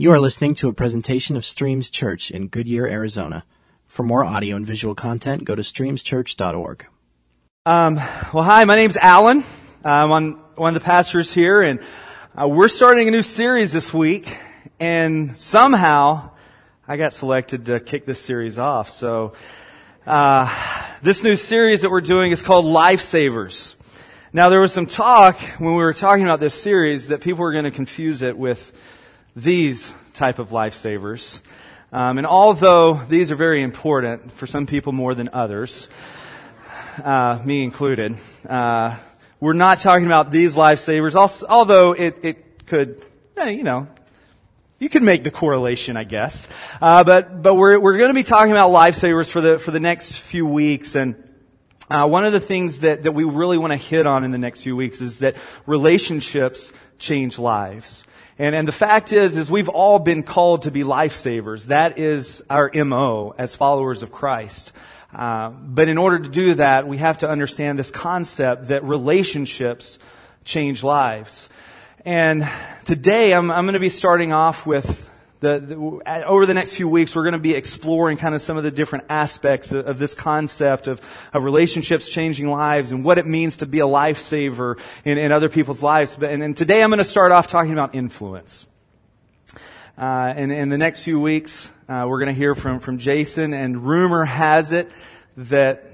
You are listening to a presentation of Streams Church in Goodyear, Arizona. For more audio and visual content, go to streamschurch.org. Um, well, hi, my name's Alan. I'm on, one of the pastors here, and uh, we're starting a new series this week. And somehow, I got selected to kick this series off. So, uh, this new series that we're doing is called Lifesavers. Now, there was some talk when we were talking about this series that people were going to confuse it with these type of lifesavers. Um, and although these are very important for some people more than others, uh, me included, uh, we're not talking about these lifesavers. Although it, it could, eh, you know, you could make the correlation, I guess. Uh, but but we're we're going to be talking about lifesavers for the for the next few weeks and. Uh, one of the things that, that we really want to hit on in the next few weeks is that relationships change lives. And, and the fact is, is we've all been called to be lifesavers. That is our MO as followers of Christ. Uh, but in order to do that, we have to understand this concept that relationships change lives. And today I'm, I'm going to be starting off with the, the, over the next few weeks, we're going to be exploring kind of some of the different aspects of, of this concept of, of, relationships changing lives and what it means to be a lifesaver in, in other people's lives. But, and, and, today I'm going to start off talking about influence. Uh, and in the next few weeks, uh, we're going to hear from, from Jason, and rumor has it that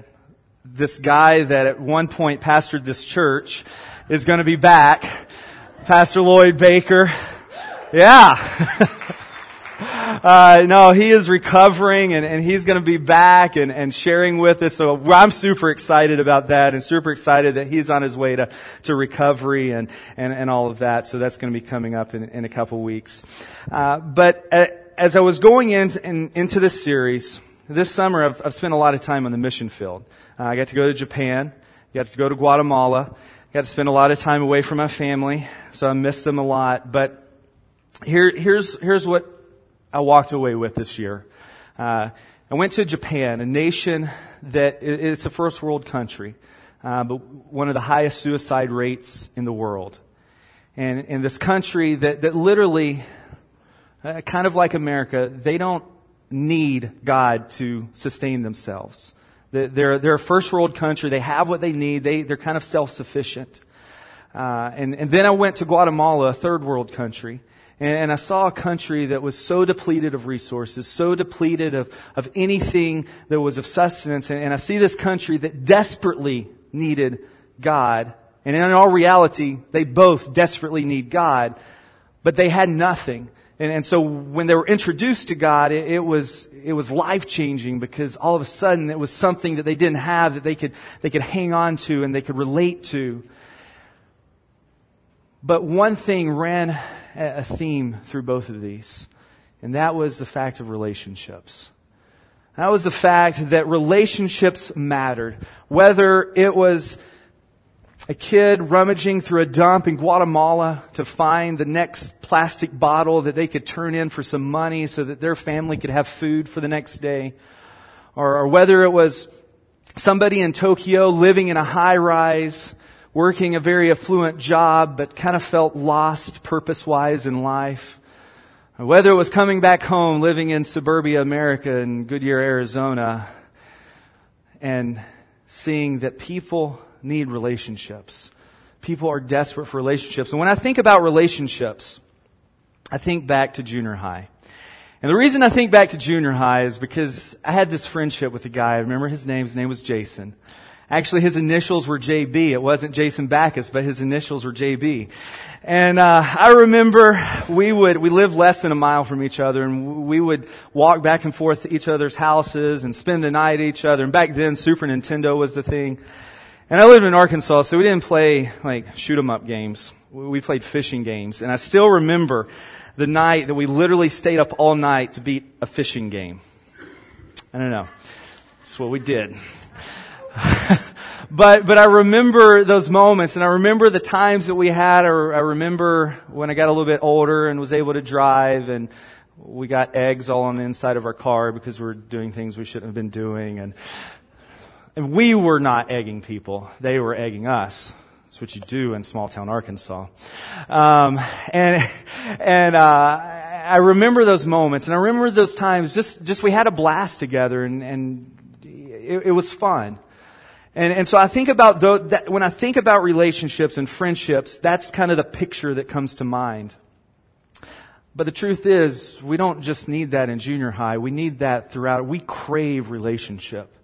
this guy that at one point pastored this church is going to be back. Pastor Lloyd Baker. Yeah. Uh, no, he is recovering and, and he's going to be back and, and sharing with us. So I'm super excited about that and super excited that he's on his way to, to recovery and, and, and all of that. So that's going to be coming up in, in a couple weeks. Uh, but uh, as I was going in, in, into this series, this summer I've, I've, spent a lot of time on the mission field. Uh, I got to go to Japan, got to go to Guatemala, got to spend a lot of time away from my family, so I miss them a lot. But here, here's, here's what I walked away with this year. Uh, I went to Japan, a nation that it's a first world country, uh, but one of the highest suicide rates in the world. And in this country that, that literally, uh, kind of like America, they don't need God to sustain themselves. They're, they're a first world country. They have what they need. They, they're kind of self-sufficient. Uh, and, and then I went to Guatemala, a third world country. And, I saw a country that was so depleted of resources, so depleted of, of anything that was of sustenance. And, and I see this country that desperately needed God. And in all reality, they both desperately need God, but they had nothing. And, and so when they were introduced to God, it, it was, it was life changing because all of a sudden it was something that they didn't have that they could, they could hang on to and they could relate to. But one thing ran a theme through both of these, and that was the fact of relationships. That was the fact that relationships mattered. Whether it was a kid rummaging through a dump in Guatemala to find the next plastic bottle that they could turn in for some money so that their family could have food for the next day, or, or whether it was somebody in Tokyo living in a high rise working a very affluent job, but kind of felt lost purpose wise in life. Whether it was coming back home, living in suburbia America in Goodyear, Arizona, and seeing that people need relationships. People are desperate for relationships. And when I think about relationships, I think back to junior high. And the reason I think back to junior high is because I had this friendship with a guy. I remember his name. His name was Jason. Actually, his initials were JB. It wasn't Jason Backus, but his initials were JB. And uh, I remember we would we lived less than a mile from each other, and we would walk back and forth to each other's houses and spend the night at each other. And back then, Super Nintendo was the thing. And I lived in Arkansas, so we didn't play like shoot 'em up games. We played fishing games, and I still remember the night that we literally stayed up all night to beat a fishing game. I don't know. That's what we did. but, but I remember those moments and I remember the times that we had, or I remember when I got a little bit older and was able to drive and we got eggs all on the inside of our car because we were doing things we shouldn't have been doing. And, and we were not egging people. They were egging us. That's what you do in small town Arkansas. Um, and, and, uh, I remember those moments and I remember those times just, just we had a blast together and, and it, it was fun. And, and so I think about the, that, when I think about relationships and friendships, that's kind of the picture that comes to mind. But the truth is, we don't just need that in junior high. We need that throughout. We crave relationship.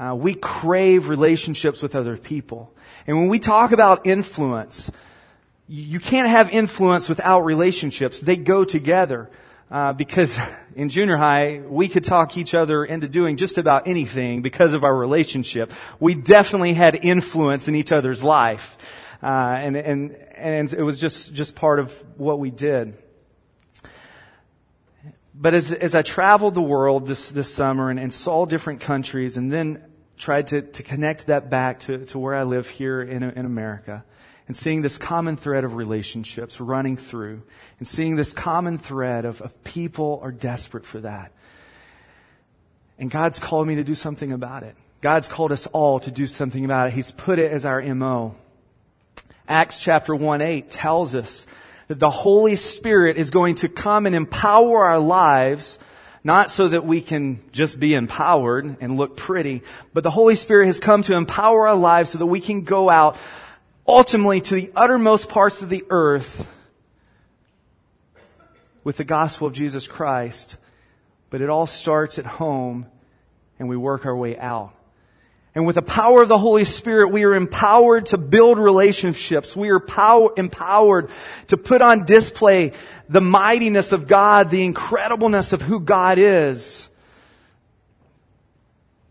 Uh, we crave relationships with other people. And when we talk about influence, you can't have influence without relationships. They go together. Uh, because in junior high, we could talk each other into doing just about anything because of our relationship. We definitely had influence in each other's life. Uh, and, and, and it was just, just part of what we did. But as, as I traveled the world this, this summer and, and saw different countries and then tried to, to connect that back to, to where I live here in, in America, and seeing this common thread of relationships running through and seeing this common thread of, of people are desperate for that. And God's called me to do something about it. God's called us all to do something about it. He's put it as our MO. Acts chapter 1 8 tells us that the Holy Spirit is going to come and empower our lives not so that we can just be empowered and look pretty, but the Holy Spirit has come to empower our lives so that we can go out ultimately to the uttermost parts of the earth with the gospel of Jesus Christ. But it all starts at home and we work our way out. And with the power of the Holy Spirit, we are empowered to build relationships. We are power, empowered to put on display the mightiness of God, the incredibleness of who God is.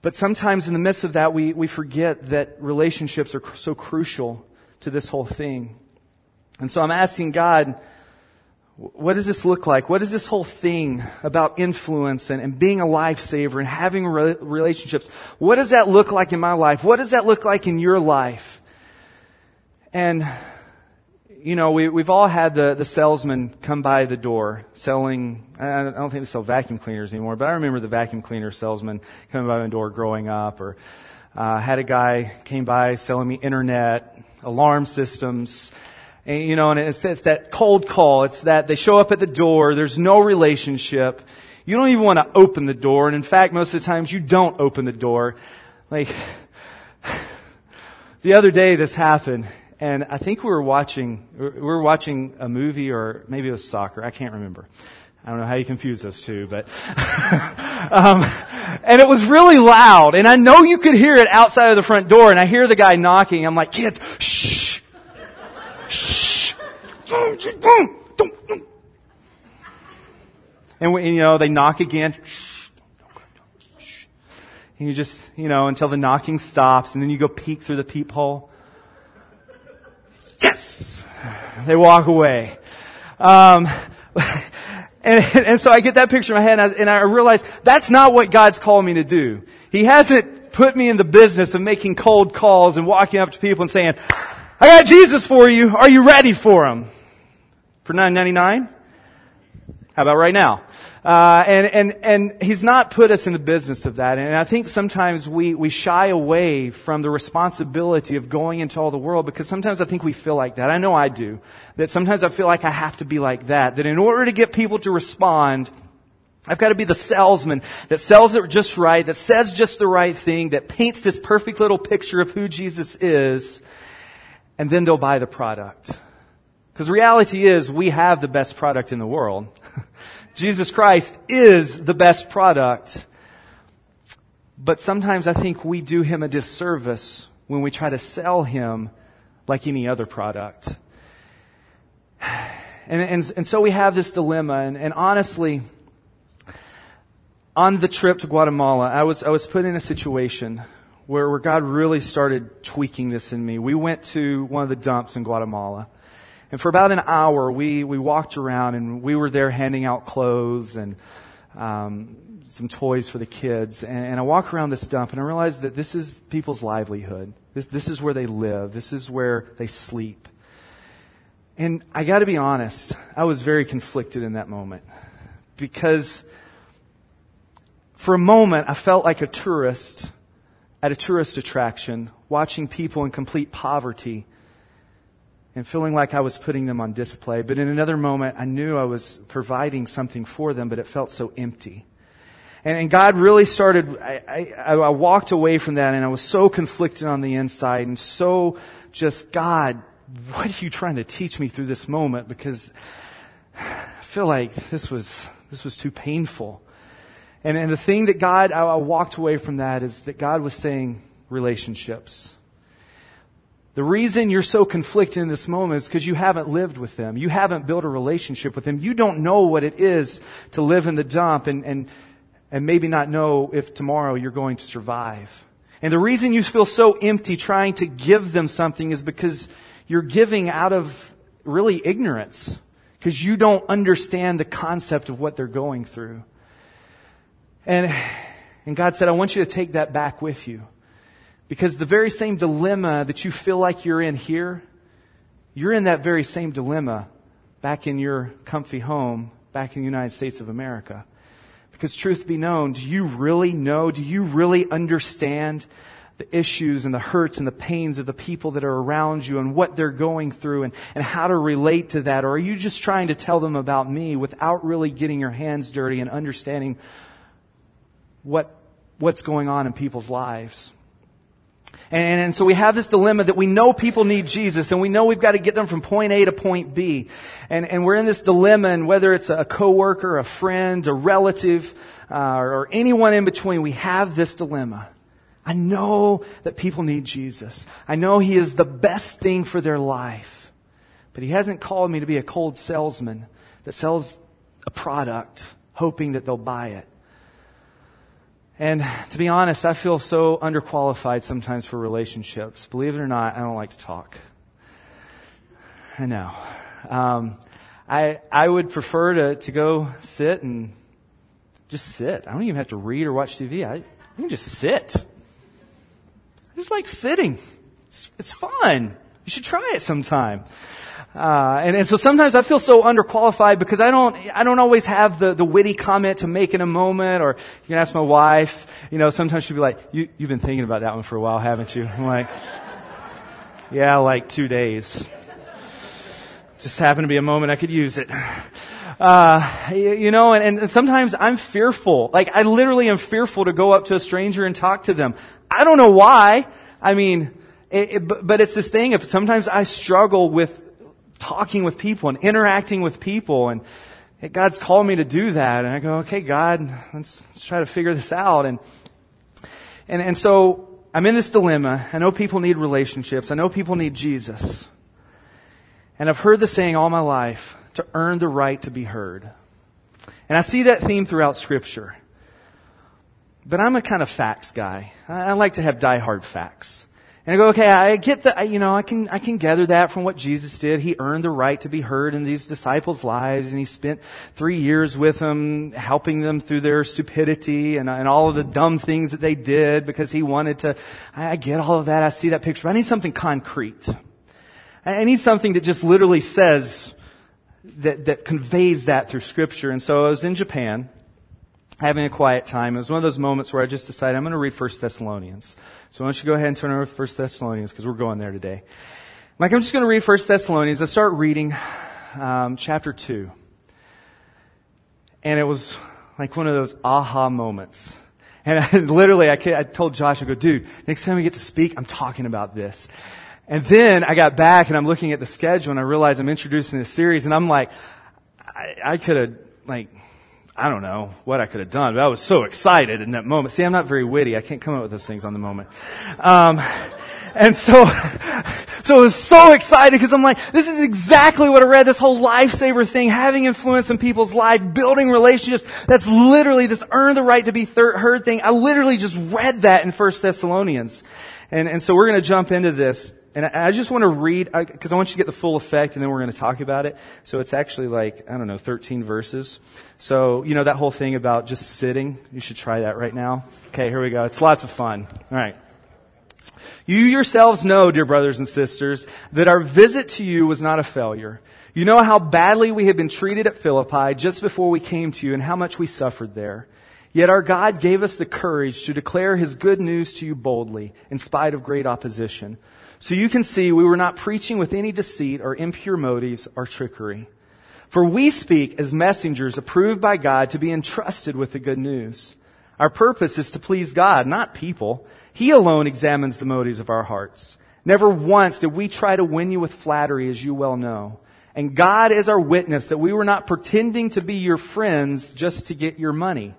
But sometimes in the midst of that, we, we forget that relationships are so crucial to this whole thing. And so I'm asking God, what does this look like? What is this whole thing about influence and, and being a lifesaver and having re- relationships? What does that look like in my life? What does that look like in your life? And, you know, we, we've all had the, the salesman come by the door selling, I don't think they sell vacuum cleaners anymore, but I remember the vacuum cleaner salesman coming by the door growing up or, uh, had a guy came by selling me internet alarm systems. And, you know, and it's, it's that cold call. It's that they show up at the door. There's no relationship. You don't even want to open the door. And in fact, most of the times you don't open the door. Like, the other day this happened and I think we were watching, we were watching a movie or maybe it was soccer. I can't remember. I don't know how you confuse those two, but, um, and it was really loud. And I know you could hear it outside of the front door. And I hear the guy knocking. I'm like, kids, shh, shh. And, you know, they knock again. And you just, you know, until the knocking stops. And then you go peek through the peephole. Yes! They walk away. Um, and, and so I get that picture in my head and I, and I realize that's not what God's called me to do. He hasn't put me in the business of making cold calls and walking up to people and saying, I got Jesus for you. Are you ready for him? For nine ninety nine? How about right now? Uh, and, and, and he's not put us in the business of that. And I think sometimes we, we shy away from the responsibility of going into all the world because sometimes I think we feel like that. I know I do. That sometimes I feel like I have to be like that. That in order to get people to respond, I've got to be the salesman that sells it just right, that says just the right thing, that paints this perfect little picture of who Jesus is, and then they'll buy the product. Because reality is we have the best product in the world. Jesus Christ is the best product. But sometimes I think we do him a disservice when we try to sell him like any other product. And, and, and so we have this dilemma. And, and honestly, on the trip to Guatemala, I was, I was put in a situation where, where God really started tweaking this in me. We went to one of the dumps in Guatemala. And for about an hour, we, we walked around and we were there handing out clothes and um, some toys for the kids. And, and I walk around this dump and I realize that this is people's livelihood. This, this is where they live. This is where they sleep. And I got to be honest, I was very conflicted in that moment because for a moment I felt like a tourist at a tourist attraction, watching people in complete poverty and feeling like I was putting them on display. But in another moment, I knew I was providing something for them, but it felt so empty. And, and God really started, I, I, I walked away from that and I was so conflicted on the inside and so just, God, what are you trying to teach me through this moment? Because I feel like this was, this was too painful. And, and the thing that God, I, I walked away from that is that God was saying relationships. The reason you're so conflicted in this moment is because you haven't lived with them. You haven't built a relationship with them. You don't know what it is to live in the dump and, and, and maybe not know if tomorrow you're going to survive. And the reason you feel so empty trying to give them something is because you're giving out of really ignorance. Because you don't understand the concept of what they're going through. And, and God said, I want you to take that back with you. Because the very same dilemma that you feel like you're in here, you're in that very same dilemma back in your comfy home, back in the United States of America. Because truth be known, do you really know, do you really understand the issues and the hurts and the pains of the people that are around you and what they're going through and, and how to relate to that? Or are you just trying to tell them about me without really getting your hands dirty and understanding what, what's going on in people's lives? And, and, so we have this dilemma that we know people need Jesus and we know we've got to get them from point A to point B. And, and we're in this dilemma and whether it's a coworker, a friend, a relative, uh, or anyone in between, we have this dilemma. I know that people need Jesus. I know He is the best thing for their life. But He hasn't called me to be a cold salesman that sells a product hoping that they'll buy it. And to be honest, I feel so underqualified sometimes for relationships. Believe it or not, I don't like to talk. I know. Um, I I would prefer to to go sit and just sit. I don't even have to read or watch TV. I, I can just sit. I just like sitting. It's, it's fun. You should try it sometime. Uh, and, and so sometimes I feel so underqualified because I don't, I don't always have the, the witty comment to make in a moment or you can ask my wife, you know, sometimes she'll be like, you, you've been thinking about that one for a while, haven't you? I'm like, yeah, like two days. Just happened to be a moment I could use it. Uh, you know, and, and sometimes I'm fearful. Like I literally am fearful to go up to a stranger and talk to them. I don't know why. I mean, it, it, but it's this thing of sometimes I struggle with talking with people and interacting with people and God's called me to do that. And I go, okay, God, let's, let's try to figure this out. And, and, and so I'm in this dilemma. I know people need relationships. I know people need Jesus. And I've heard the saying all my life to earn the right to be heard. And I see that theme throughout scripture. But I'm a kind of facts guy. I, I like to have die-hard facts. And I go, okay, I get that, you know, I can, I can gather that from what Jesus did. He earned the right to be heard in these disciples' lives, and he spent three years with them, helping them through their stupidity and, and all of the dumb things that they did because he wanted to, I, I get all of that. I see that picture, but I need something concrete. I need something that just literally says, that, that conveys that through scripture. And so I was in Japan, having a quiet time. It was one of those moments where I just decided I'm going to read 1 Thessalonians. So why don't you go ahead and turn over to 1 Thessalonians because we're going there today. Like I'm just going to read 1 Thessalonians. I start reading um, chapter 2. And it was like one of those aha moments. And I, literally, I, I told Josh, I go, dude, next time we get to speak, I'm talking about this. And then I got back and I'm looking at the schedule and I realize I'm introducing this series and I'm like, I, I could have, like, I don't know what I could have done, but I was so excited in that moment. See, I'm not very witty. I can't come up with those things on the moment. Um, and so, so I was so excited because I'm like, this is exactly what I read, this whole lifesaver thing, having influence in people's life, building relationships. That's literally this earn the right to be thir- heard thing. I literally just read that in First Thessalonians. And, and so we're going to jump into this and I just want to read, because I want you to get the full effect and then we're going to talk about it. So it's actually like, I don't know, 13 verses. So, you know, that whole thing about just sitting, you should try that right now. Okay, here we go. It's lots of fun. All right. You yourselves know, dear brothers and sisters, that our visit to you was not a failure. You know how badly we had been treated at Philippi just before we came to you and how much we suffered there. Yet our God gave us the courage to declare his good news to you boldly, in spite of great opposition. So you can see we were not preaching with any deceit or impure motives or trickery. For we speak as messengers approved by God to be entrusted with the good news. Our purpose is to please God, not people. He alone examines the motives of our hearts. Never once did we try to win you with flattery, as you well know. And God is our witness that we were not pretending to be your friends just to get your money.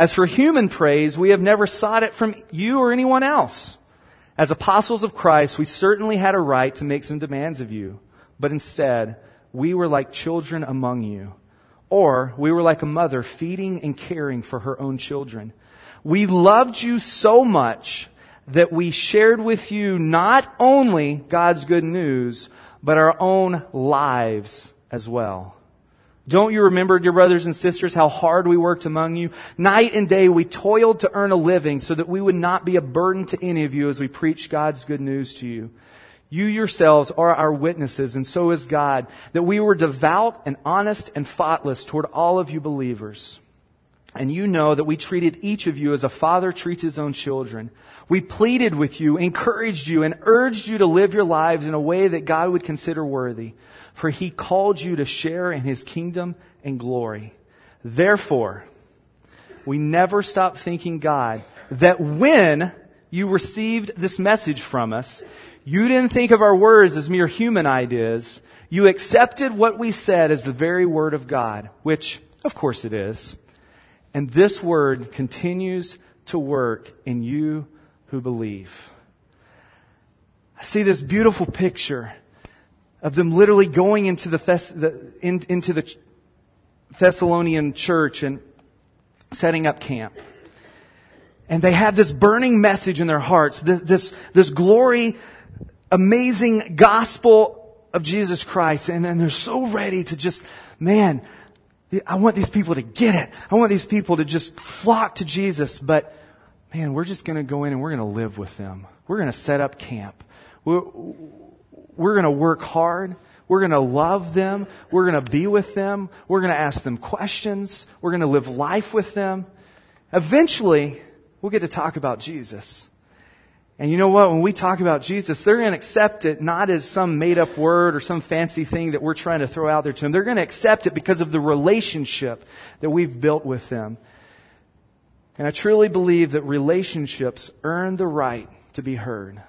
As for human praise, we have never sought it from you or anyone else. As apostles of Christ, we certainly had a right to make some demands of you, but instead, we were like children among you. Or we were like a mother feeding and caring for her own children. We loved you so much that we shared with you not only God's good news, but our own lives as well. Don't you remember, dear brothers and sisters, how hard we worked among you? Night and day we toiled to earn a living so that we would not be a burden to any of you as we preach God's good news to you. You yourselves are our witnesses, and so is God, that we were devout and honest and thoughtless toward all of you believers. And you know that we treated each of you as a father treats his own children. We pleaded with you, encouraged you, and urged you to live your lives in a way that God would consider worthy. For he called you to share in his kingdom and glory. Therefore, we never stop thanking God that when you received this message from us, you didn't think of our words as mere human ideas. You accepted what we said as the very word of God, which, of course, it is. And this word continues to work in you who believe. I see this beautiful picture of them literally going into the, Thess- the in, into the Thessalonian church and setting up camp. And they have this burning message in their hearts, this, this, this glory amazing gospel of Jesus Christ. And then they're so ready to just, man, I want these people to get it. I want these people to just flock to Jesus. But man, we're just going to go in and we're going to live with them. We're going to set up camp. We're, we're going to work hard. We're going to love them. We're going to be with them. We're going to ask them questions. We're going to live life with them. Eventually, we'll get to talk about Jesus. And you know what? When we talk about Jesus, they're going to accept it not as some made up word or some fancy thing that we're trying to throw out there to them. They're going to accept it because of the relationship that we've built with them. And I truly believe that relationships earn the right to be heard.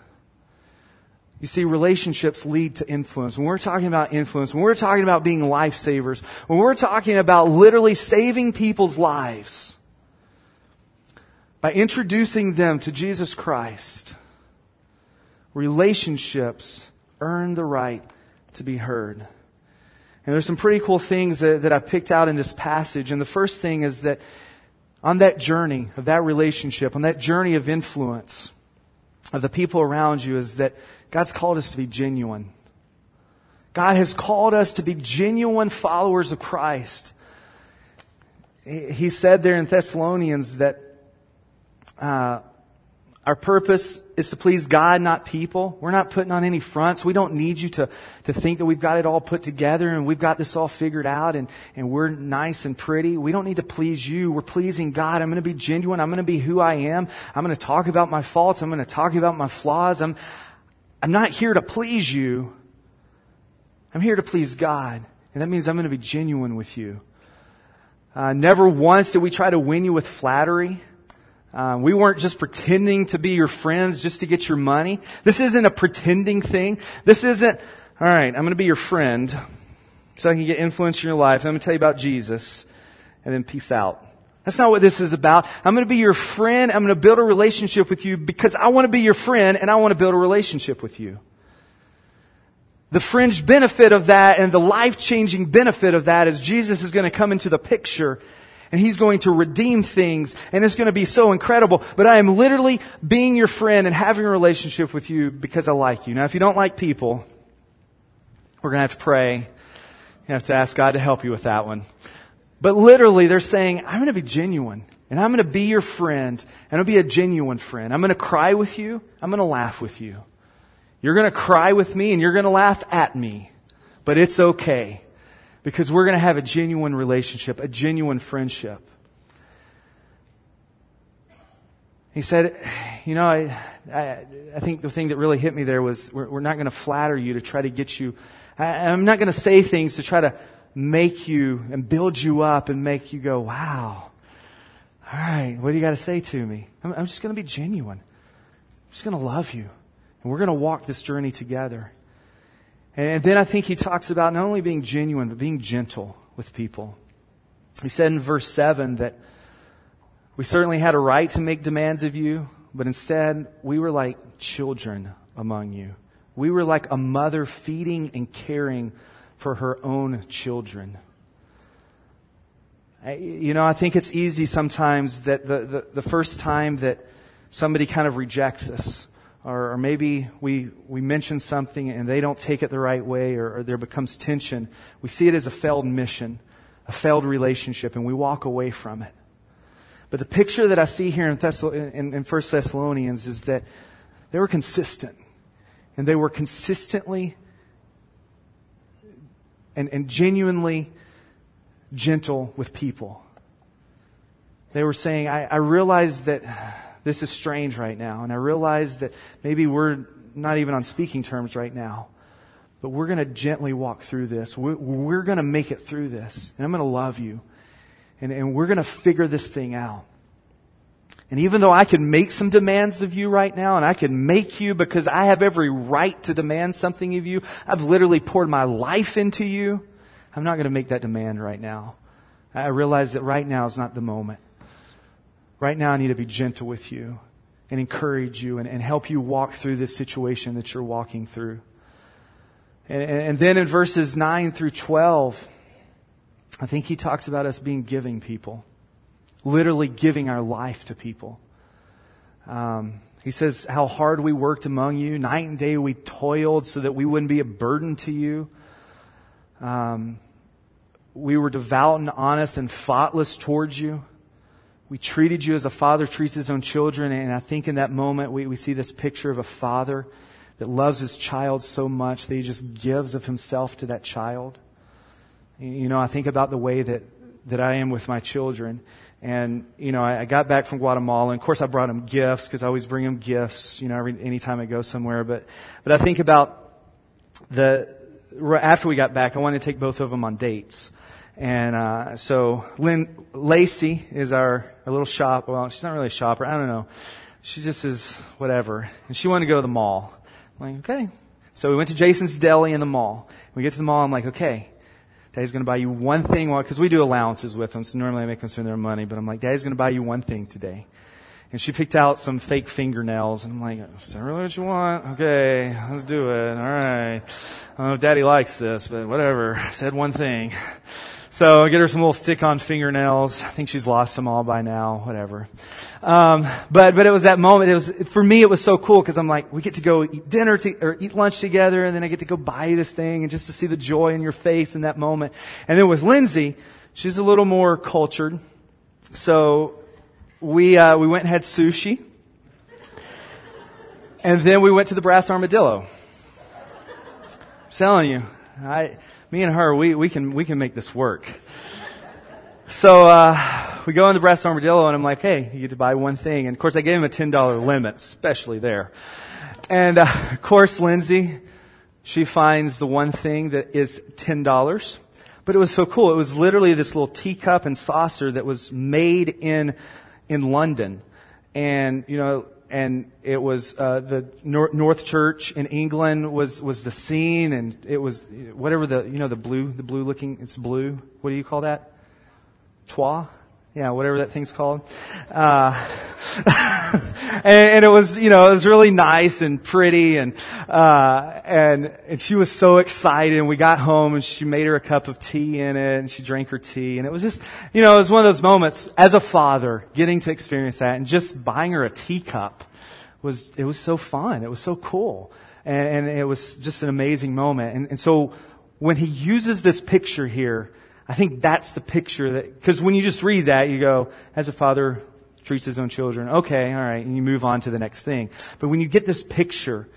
You see, relationships lead to influence. When we're talking about influence, when we're talking about being lifesavers, when we're talking about literally saving people's lives by introducing them to Jesus Christ, relationships earn the right to be heard. And there's some pretty cool things that, that I picked out in this passage. And the first thing is that on that journey of that relationship, on that journey of influence of the people around you, is that God's called us to be genuine. God has called us to be genuine followers of Christ. He said there in Thessalonians that uh, our purpose is to please God, not people. We're not putting on any fronts. We don't need you to, to think that we've got it all put together and we've got this all figured out and, and we're nice and pretty. We don't need to please you. We're pleasing God. I'm going to be genuine. I'm going to be who I am. I'm going to talk about my faults. I'm going to talk about my flaws. I'm, I'm not here to please you. I'm here to please God. And that means I'm going to be genuine with you. Uh, never once did we try to win you with flattery. Um, we weren't just pretending to be your friends just to get your money. This isn't a pretending thing. This isn't, all right, I'm going to be your friend so I can get influence in your life. I'm going to tell you about Jesus and then peace out. That's not what this is about. I'm going to be your friend. I'm going to build a relationship with you because I want to be your friend and I want to build a relationship with you. The fringe benefit of that and the life changing benefit of that is Jesus is going to come into the picture and He's going to redeem things and it's going to be so incredible. But I am literally being your friend and having a relationship with you because I like you. Now, if you don't like people, we're going to have to pray. You have to ask God to help you with that one. But literally, they're saying, I'm going to be genuine. And I'm going to be your friend, and I'll be a genuine friend. I'm going to cry with you. I'm going to laugh with you. You're going to cry with me, and you're going to laugh at me. But it's okay. Because we're going to have a genuine relationship, a genuine friendship. He said, you know, I, I, I, think the thing that really hit me there was we're, we're not going to flatter you to try to get you. I, I'm not going to say things to try to make you and build you up and make you go, wow. All right, what do you got to say to me? I'm, I'm just going to be genuine. I'm just going to love you. And we're going to walk this journey together. And then I think he talks about not only being genuine, but being gentle with people. He said in verse 7 that we certainly had a right to make demands of you, but instead we were like children among you. We were like a mother feeding and caring for her own children. You know, I think it's easy sometimes that the, the, the first time that somebody kind of rejects us, or, or, maybe we, we mention something and they don't take it the right way, or, or there becomes tension, we see it as a failed mission, a failed relationship, and we walk away from it. But the picture that I see here in, Thessal- in, in 1 Thessalonians is that they were consistent. And they were consistently and, and genuinely gentle with people. They were saying, I, I realize that this is strange right now, and I realize that maybe we're not even on speaking terms right now, but we're going to gently walk through this. We're, we're going to make it through this, and I'm going to love you, and, and we're going to figure this thing out. And even though I can make some demands of you right now, and I can make you because I have every right to demand something of you, I've literally poured my life into you, I'm not going to make that demand right now. I realize that right now is not the moment. Right now I need to be gentle with you and encourage you and, and help you walk through this situation that you're walking through. And, and then in verses 9 through 12, I think he talks about us being giving people literally giving our life to people. Um, he says how hard we worked among you. Night and day we toiled so that we wouldn't be a burden to you. Um, we were devout and honest and thoughtless towards you. We treated you as a father treats his own children. And I think in that moment we, we see this picture of a father that loves his child so much that he just gives of himself to that child. You know, I think about the way that, that I am with my children. And, you know, I, I got back from Guatemala. And of course, I brought them gifts because I always bring them gifts, you know, every, anytime I go somewhere. But, but I think about the, after we got back, I wanted to take both of them on dates. And, uh, so Lynn, Lacey is our, our little shop. Well, she's not really a shopper. I don't know. She just is whatever. And she wanted to go to the mall. I'm like, okay. So we went to Jason's Deli in the mall. We get to the mall. I'm like, okay, Daddy's going to buy you one thing, because we do allowances with them, so normally I make them spend their money, but I'm like, Daddy's going to buy you one thing today. And she picked out some fake fingernails, and I'm like, is that really what you want? Okay, let's do it. All right. I don't know if Daddy likes this, but whatever. I said one thing. So I get her some little stick-on fingernails. I think she's lost them all by now. Whatever. Um, but but it was that moment. It was for me. It was so cool because I'm like, we get to go eat dinner to, or eat lunch together, and then I get to go buy you this thing, and just to see the joy in your face in that moment. And then with Lindsay, she's a little more cultured. So we uh, we went and had sushi, and then we went to the Brass Armadillo. I'm telling you, I me and her, we, we can, we can make this work. So, uh, we go in the Brass Armadillo and I'm like, hey, you get to buy one thing. And of course I gave him a $10 limit, especially there. And, uh, of course Lindsay, she finds the one thing that is $10. But it was so cool. It was literally this little teacup and saucer that was made in, in London. And, you know, and it was uh, the North Church in England was was the scene, and it was whatever the you know the blue the blue looking it's blue. What do you call that? Trois. Yeah, whatever that thing's called. Uh, and, and, it was, you know, it was really nice and pretty and, uh, and, and she was so excited and we got home and she made her a cup of tea in it and she drank her tea and it was just, you know, it was one of those moments as a father getting to experience that and just buying her a teacup was, it was so fun. It was so cool. And, and it was just an amazing moment. And, and so when he uses this picture here, I think that's the picture that, because when you just read that, you go, as a father treats his own children, okay, all right, and you move on to the next thing. But when you get this picture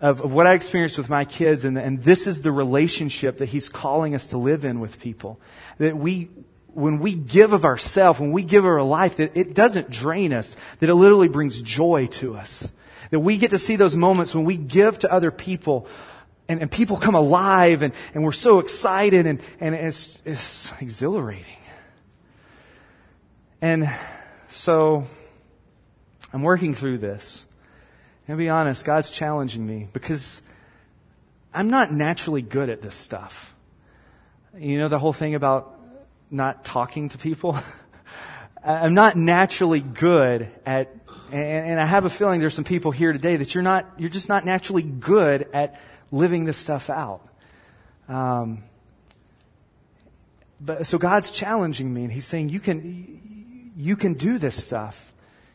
of, of what I experienced with my kids, and, and this is the relationship that he's calling us to live in with people, that we, when we give of ourselves, when we give of our life, that it doesn't drain us, that it literally brings joy to us. That we get to see those moments when we give to other people and, and people come alive and, and we're so excited and, and it's, it's exhilarating. And so I'm working through this. And to be honest, God's challenging me because I'm not naturally good at this stuff. You know the whole thing about not talking to people? I'm not naturally good at, and, and I have a feeling there's some people here today that you're not, you're just not naturally good at living this stuff out. Um, but so God's challenging me, and He's saying, "You can, you can do this stuff.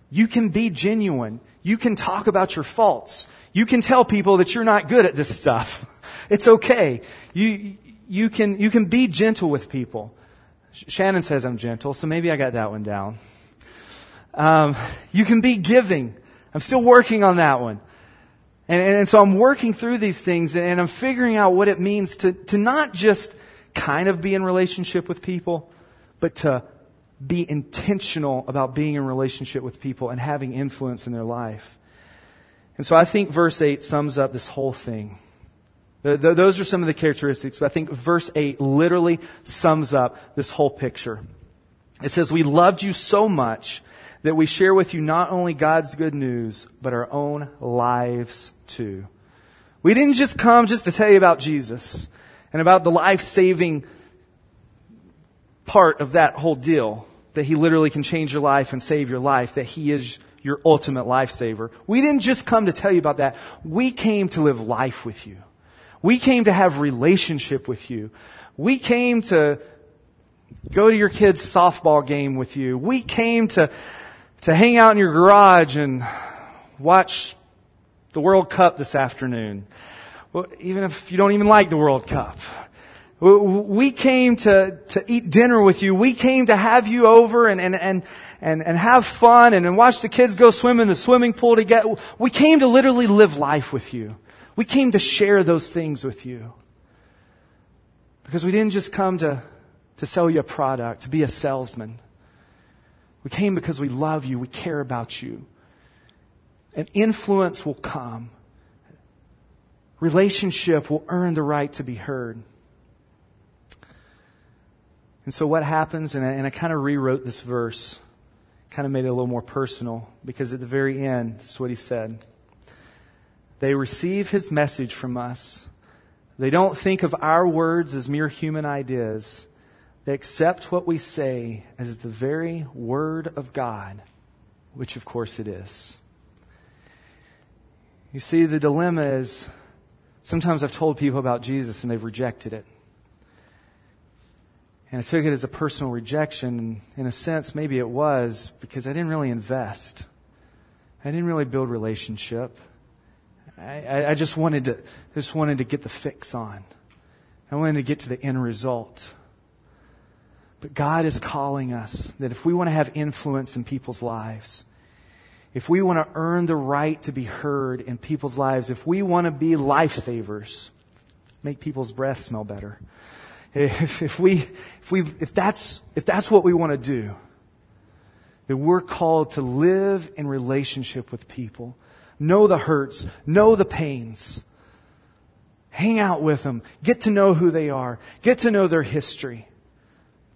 You can be genuine. You can talk about your faults. You can tell people that you're not good at this stuff. It's okay. You, you can, you can be gentle with people." Shannon says I'm gentle, so maybe I got that one down. Um, you can be giving. I'm still working on that one. And, and, so I'm working through these things and I'm figuring out what it means to, to not just kind of be in relationship with people, but to be intentional about being in relationship with people and having influence in their life. And so I think verse 8 sums up this whole thing. The, the, those are some of the characteristics, but I think verse 8 literally sums up this whole picture. It says, We loved you so much that we share with you not only God's good news, but our own lives too. We didn't just come just to tell you about Jesus and about the life saving part of that whole deal, that He literally can change your life and save your life, that He is your ultimate lifesaver. We didn't just come to tell you about that. We came to live life with you. We came to have relationship with you. We came to go to your kid's softball game with you. We came to to hang out in your garage and watch the World Cup this afternoon. Well, even if you don't even like the World Cup. We came to, to eat dinner with you. We came to have you over and, and, and, and, and have fun and, and watch the kids go swim in the swimming pool together. We came to literally live life with you. We came to share those things with you. Because we didn't just come to, to sell you a product, to be a salesman. We came because we love you. We care about you. And influence will come. Relationship will earn the right to be heard. And so what happens, and I, and I kind of rewrote this verse, kind of made it a little more personal, because at the very end, this is what he said. They receive his message from us. They don't think of our words as mere human ideas. They accept what we say as the very Word of God, which of course it is. You see, the dilemma is sometimes I've told people about Jesus and they've rejected it. And I took it as a personal rejection. In a sense, maybe it was because I didn't really invest. I didn't really build relationship. I, I, I just wanted to just wanted to get the fix on. I wanted to get to the end result. But God is calling us that if we want to have influence in people's lives, if we want to earn the right to be heard in people's lives, if we want to be lifesavers, make people's breath smell better. If, if we, if we, if that's, if that's what we want to do, that we're called to live in relationship with people, know the hurts, know the pains, hang out with them, get to know who they are, get to know their history.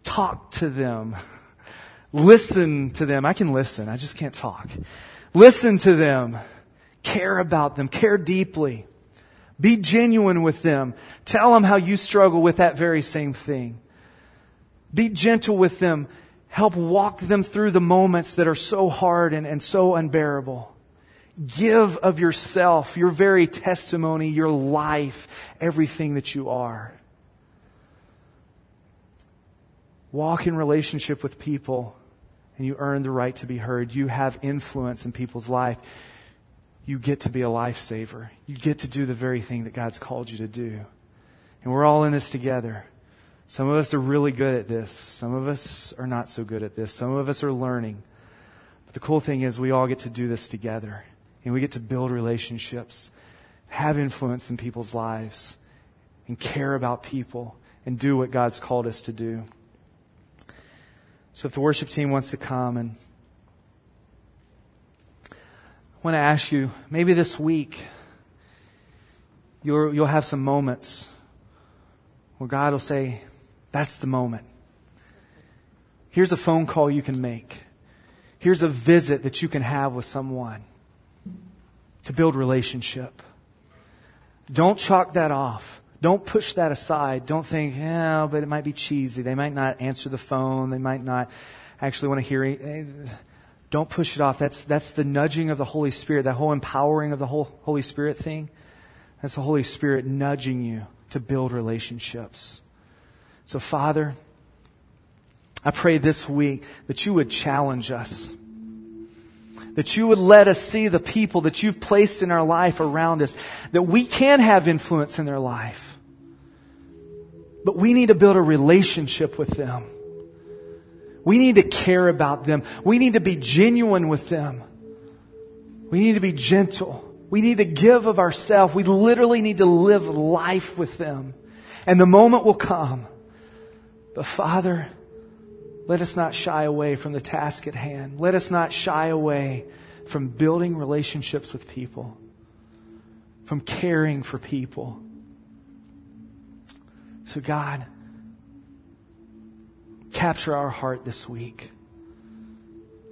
Talk to them. Listen to them. I can listen. I just can't talk. Listen to them. Care about them. Care deeply. Be genuine with them. Tell them how you struggle with that very same thing. Be gentle with them. Help walk them through the moments that are so hard and, and so unbearable. Give of yourself, your very testimony, your life, everything that you are. Walk in relationship with people and you earn the right to be heard. You have influence in people's life. You get to be a lifesaver. You get to do the very thing that God's called you to do. And we're all in this together. Some of us are really good at this. Some of us are not so good at this. Some of us are learning. But the cool thing is we all get to do this together and we get to build relationships, have influence in people's lives, and care about people and do what God's called us to do. So if the worship team wants to come and I want to ask you, maybe this week, you'll, you'll have some moments where God will say, that's the moment. Here's a phone call you can make. Here's a visit that you can have with someone to build relationship. Don't chalk that off. Don't push that aside. Don't think, yeah, but it might be cheesy. They might not answer the phone. They might not actually want to hear it. Eh, don't push it off. That's, that's the nudging of the Holy Spirit, that whole empowering of the whole Holy Spirit thing. That's the Holy Spirit nudging you to build relationships. So, Father, I pray this week that you would challenge us. That you would let us see the people that you've placed in our life around us, that we can have influence in their life. But we need to build a relationship with them. We need to care about them. We need to be genuine with them. We need to be gentle. We need to give of ourselves. We literally need to live life with them. And the moment will come. But Father, let us not shy away from the task at hand. Let us not shy away from building relationships with people, from caring for people. So, God, capture our heart this week.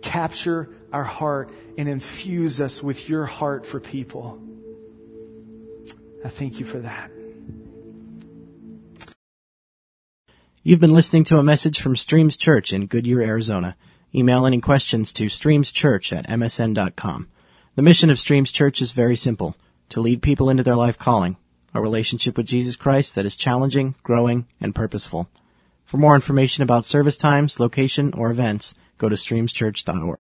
Capture our heart and infuse us with your heart for people. I thank you for that. You've been listening to a message from Streams Church in Goodyear, Arizona. Email any questions to streamschurch at msn.com. The mission of Streams Church is very simple to lead people into their life calling, a relationship with Jesus Christ that is challenging, growing, and purposeful. For more information about service times, location, or events, go to streamschurch.org.